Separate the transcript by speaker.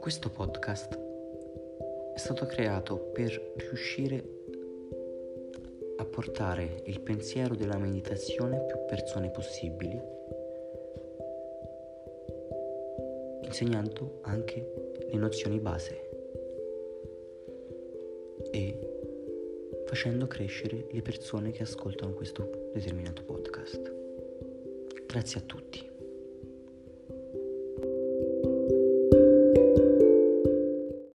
Speaker 1: Questo podcast è stato creato per riuscire a portare il pensiero della meditazione a più persone possibili, insegnando anche le nozioni base e facendo crescere le persone che ascoltano questo determinato podcast. Grazie a tutti.